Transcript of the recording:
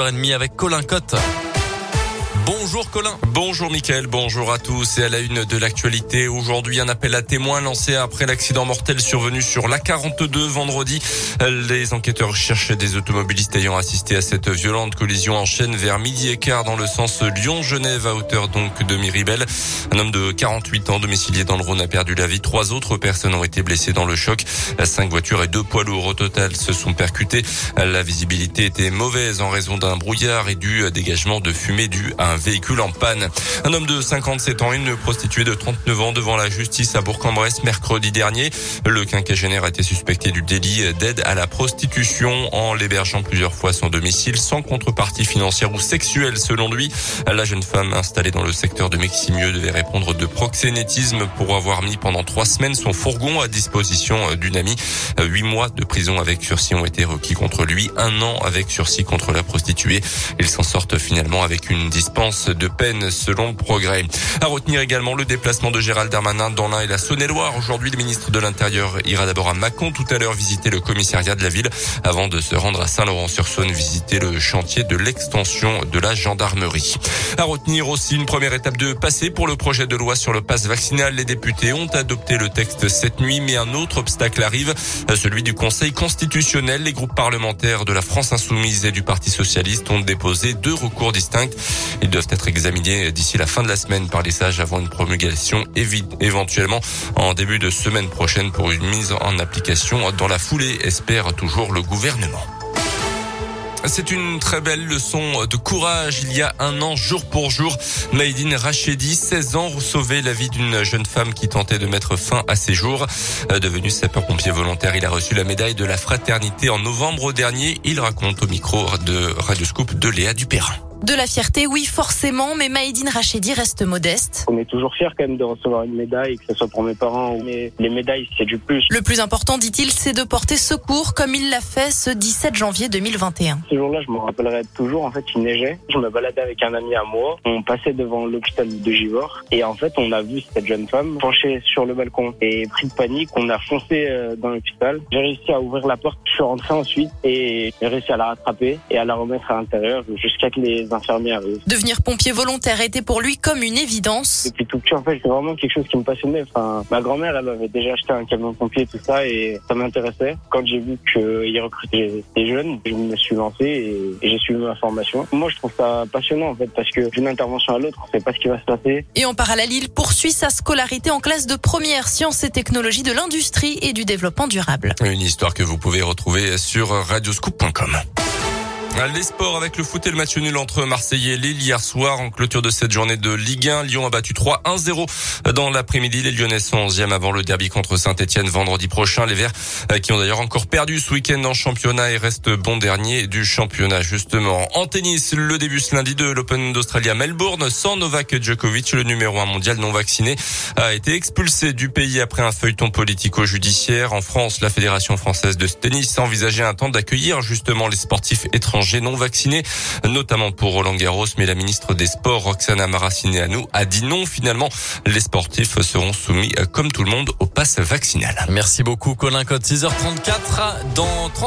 h avec Colin Cotte. Bonjour Colin. Bonjour Mickaël, bonjour à tous. Et à la une de l'actualité, aujourd'hui un appel à témoins lancé après l'accident mortel survenu sur l'A42 vendredi. Les enquêteurs cherchent des automobilistes ayant assisté à cette violente collision en chaîne vers midi et quart dans le sens Lyon-Genève à hauteur donc de Miribel. Un homme de 48 ans domicilié dans le Rhône a perdu la vie. Trois autres personnes ont été blessées dans le choc. Cinq voitures et deux poids lourds au total se sont percutés. La visibilité était mauvaise en raison d'un brouillard et du dégagement de fumée dû à un véhicule en panne. Un homme de 57 ans, une prostituée de 39 ans devant la justice à Bourg-en-Bresse mercredi dernier. Le quinquagénaire a été suspecté du délit d'aide à la prostitution en l'hébergeant plusieurs fois son domicile sans contrepartie financière ou sexuelle selon lui. La jeune femme installée dans le secteur de Meximieux devait répondre de proxénétisme pour avoir mis pendant trois semaines son fourgon à disposition d'une amie. Huit mois de prison avec sursis ont été requis contre lui, un an avec sursis contre la prostituée. Il s'en sortent finalement avec une dispense de peine selon progrès. À retenir également le déplacement de Gérald Darmanin dans l'Ain et la Saône-et-Loire. Aujourd'hui, le ministre de l'Intérieur ira d'abord à Mâcon, tout à l'heure visiter le commissariat de la ville avant de se rendre à Saint-Laurent-sur-Saône visiter le chantier de l'extension de la gendarmerie. À retenir aussi une première étape de passé pour le projet de loi sur le passe vaccinal. Les députés ont adopté le texte cette nuit, mais un autre obstacle arrive, celui du Conseil constitutionnel. Les groupes parlementaires de la France insoumise et du Parti socialiste ont déposé deux recours distincts. Ils doivent être examinés d'ici la fin de la semaine par les sages avant une promulgation éventuellement en début de semaine prochaine pour une mise en application dans la foulée, espère toujours le gouvernement. C'est une très belle leçon de courage. Il y a un an, jour pour jour, Maïdine Rachedi, 16 ans, sauvait la vie d'une jeune femme qui tentait de mettre fin à ses jours. Devenu sapeur-pompier volontaire, il a reçu la médaille de la fraternité en novembre dernier. Il raconte au micro de Radio Scoop de Léa Dupérin. De la fierté, oui, forcément, mais Maïdine Rachedi reste modeste. On est toujours fier quand même de recevoir une médaille, que ce soit pour mes parents, mais les médailles, c'est du plus. Le plus important, dit-il, c'est de porter secours comme il l'a fait ce 17 janvier 2021. Ce jour-là, je me rappellerai toujours, en fait, il neigeait. Je me baladais avec un ami à moi. On passait devant l'hôpital de Givor et en fait, on a vu cette jeune femme penchée sur le balcon et pris de panique, on a foncé euh, dans l'hôpital. J'ai réussi à ouvrir la porte, je suis rentré ensuite et j'ai réussi à la rattraper et à la remettre à l'intérieur jusqu'à que les infirmières Devenir pompier volontaire était pour lui comme une évidence. Depuis tout petit, en fait, c'est vraiment quelque chose qui me passionnait. Enfin, ma grand-mère, elle avait déjà acheté un camion pompier, tout ça, et ça m'intéressait. Quand j'ai vu qu'il recrutait des jeunes, je me suis lancé et, j'ai suivi ma formation. Moi, je trouve ça passionnant, en fait, parce que d'une intervention à l'autre, on sait pas ce qui va se passer. Et en parallèle, il poursuit sa scolarité en classe de première sciences et technologies de l'industrie et du développement durable. Une histoire que vous pouvez retrouver sur radioscoop.com. Les sports avec le foot et le match nul entre Marseille et Lille hier soir en clôture de cette journée de Ligue 1. Lyon a battu 3-1-0 dans l'après-midi. Les Lyonnais sont 11e avant le derby contre Saint-Etienne vendredi prochain. Les Verts euh, qui ont d'ailleurs encore perdu ce week-end en championnat et restent bon dernier du championnat justement. En tennis, le début ce lundi de l'Open d'Australie à Melbourne sans Novak Djokovic, le numéro 1 mondial non vacciné, a été expulsé du pays après un feuilleton politico-judiciaire. En France, la Fédération française de tennis a envisagé un temps d'accueillir justement les sportifs étrangers non vaccinés, notamment pour Roland Garros. Mais la ministre des Sports, Roxana Maracineanu, a dit non. Finalement, les sportifs seront soumis, comme tout le monde, au pass vaccinal. Merci beaucoup, Colin Code. 6h34 dans 30